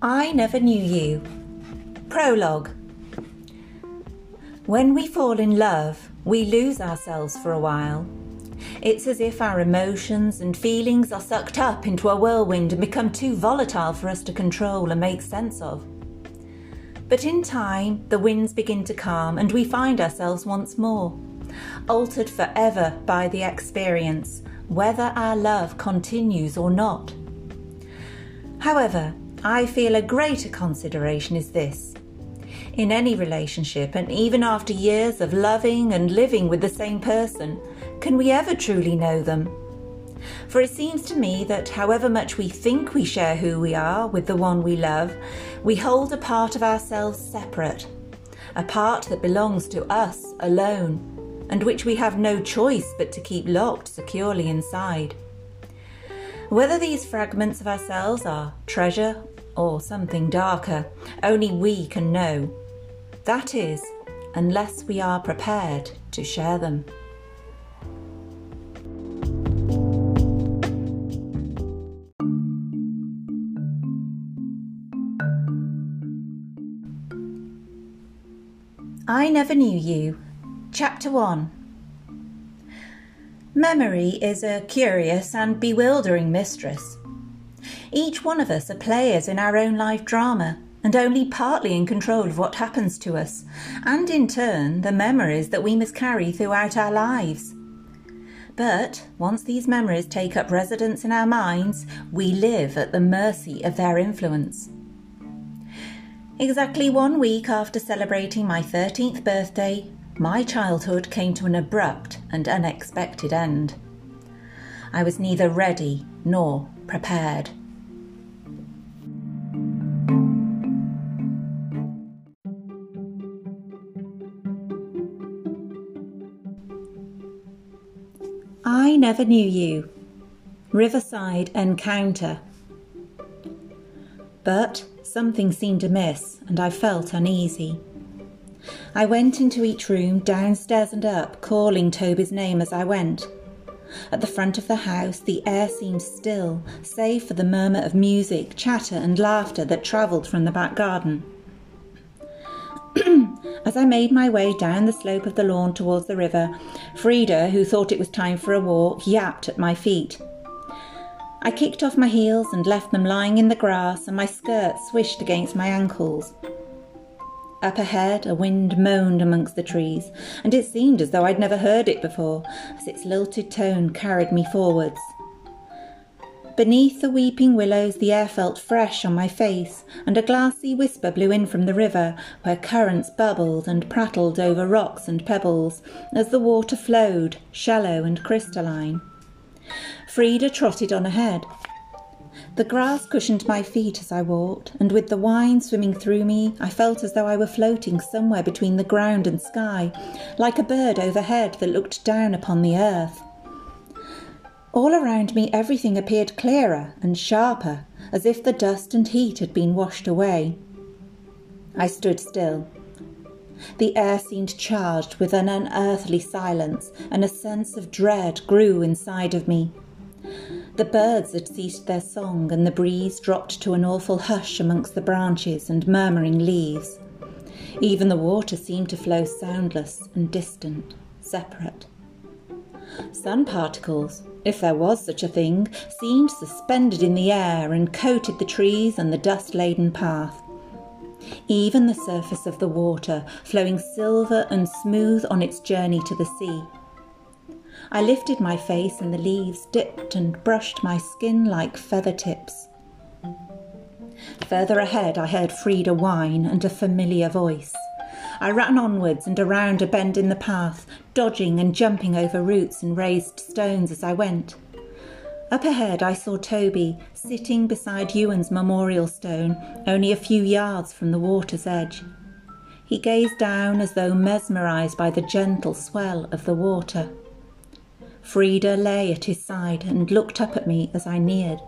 I Never Knew You. Prologue. When we fall in love, we lose ourselves for a while. It's as if our emotions and feelings are sucked up into a whirlwind and become too volatile for us to control and make sense of. But in time, the winds begin to calm and we find ourselves once more, altered forever by the experience, whether our love continues or not. However, I feel a greater consideration is this. In any relationship, and even after years of loving and living with the same person, can we ever truly know them? For it seems to me that however much we think we share who we are with the one we love, we hold a part of ourselves separate, a part that belongs to us alone, and which we have no choice but to keep locked securely inside. Whether these fragments of ourselves are treasure or something darker, only we can know. That is, unless we are prepared to share them. I Never Knew You, Chapter 1 Memory is a curious and bewildering mistress. Each one of us are players in our own life drama and only partly in control of what happens to us, and in turn the memories that we must carry throughout our lives. But once these memories take up residence in our minds, we live at the mercy of their influence. Exactly one week after celebrating my 13th birthday, my childhood came to an abrupt and unexpected end. I was neither ready nor prepared. I Never Knew You Riverside Encounter. But something seemed amiss, and I felt uneasy. I went into each room, downstairs and up, calling Toby's name as I went. At the front of the house, the air seemed still, save for the murmur of music, chatter, and laughter that travelled from the back garden. As I made my way down the slope of the lawn towards the river, Frida, who thought it was time for a walk, yapped at my feet. I kicked off my heels and left them lying in the grass, and my skirt swished against my ankles. Up ahead, a wind moaned amongst the trees, and it seemed as though I'd never heard it before, as its lilted tone carried me forwards. Beneath the weeping willows, the air felt fresh on my face, and a glassy whisper blew in from the river, where currents bubbled and prattled over rocks and pebbles, as the water flowed, shallow and crystalline. Frida trotted on ahead, the grass cushioned my feet as I walked, and with the wine swimming through me, I felt as though I were floating somewhere between the ground and sky, like a bird overhead that looked down upon the earth. All around me, everything appeared clearer and sharper, as if the dust and heat had been washed away. I stood still. The air seemed charged with an unearthly silence, and a sense of dread grew inside of me. The birds had ceased their song, and the breeze dropped to an awful hush amongst the branches and murmuring leaves. Even the water seemed to flow soundless and distant, separate. Sun particles, if there was such a thing, seemed suspended in the air and coated the trees and the dust laden path. Even the surface of the water, flowing silver and smooth on its journey to the sea, I lifted my face and the leaves dipped and brushed my skin like feather tips. Further ahead, I heard Frida whine and a familiar voice. I ran onwards and around a bend in the path, dodging and jumping over roots and raised stones as I went. Up ahead, I saw Toby sitting beside Ewan's memorial stone, only a few yards from the water's edge. He gazed down as though mesmerized by the gentle swell of the water. Frida lay at his side and looked up at me as I neared.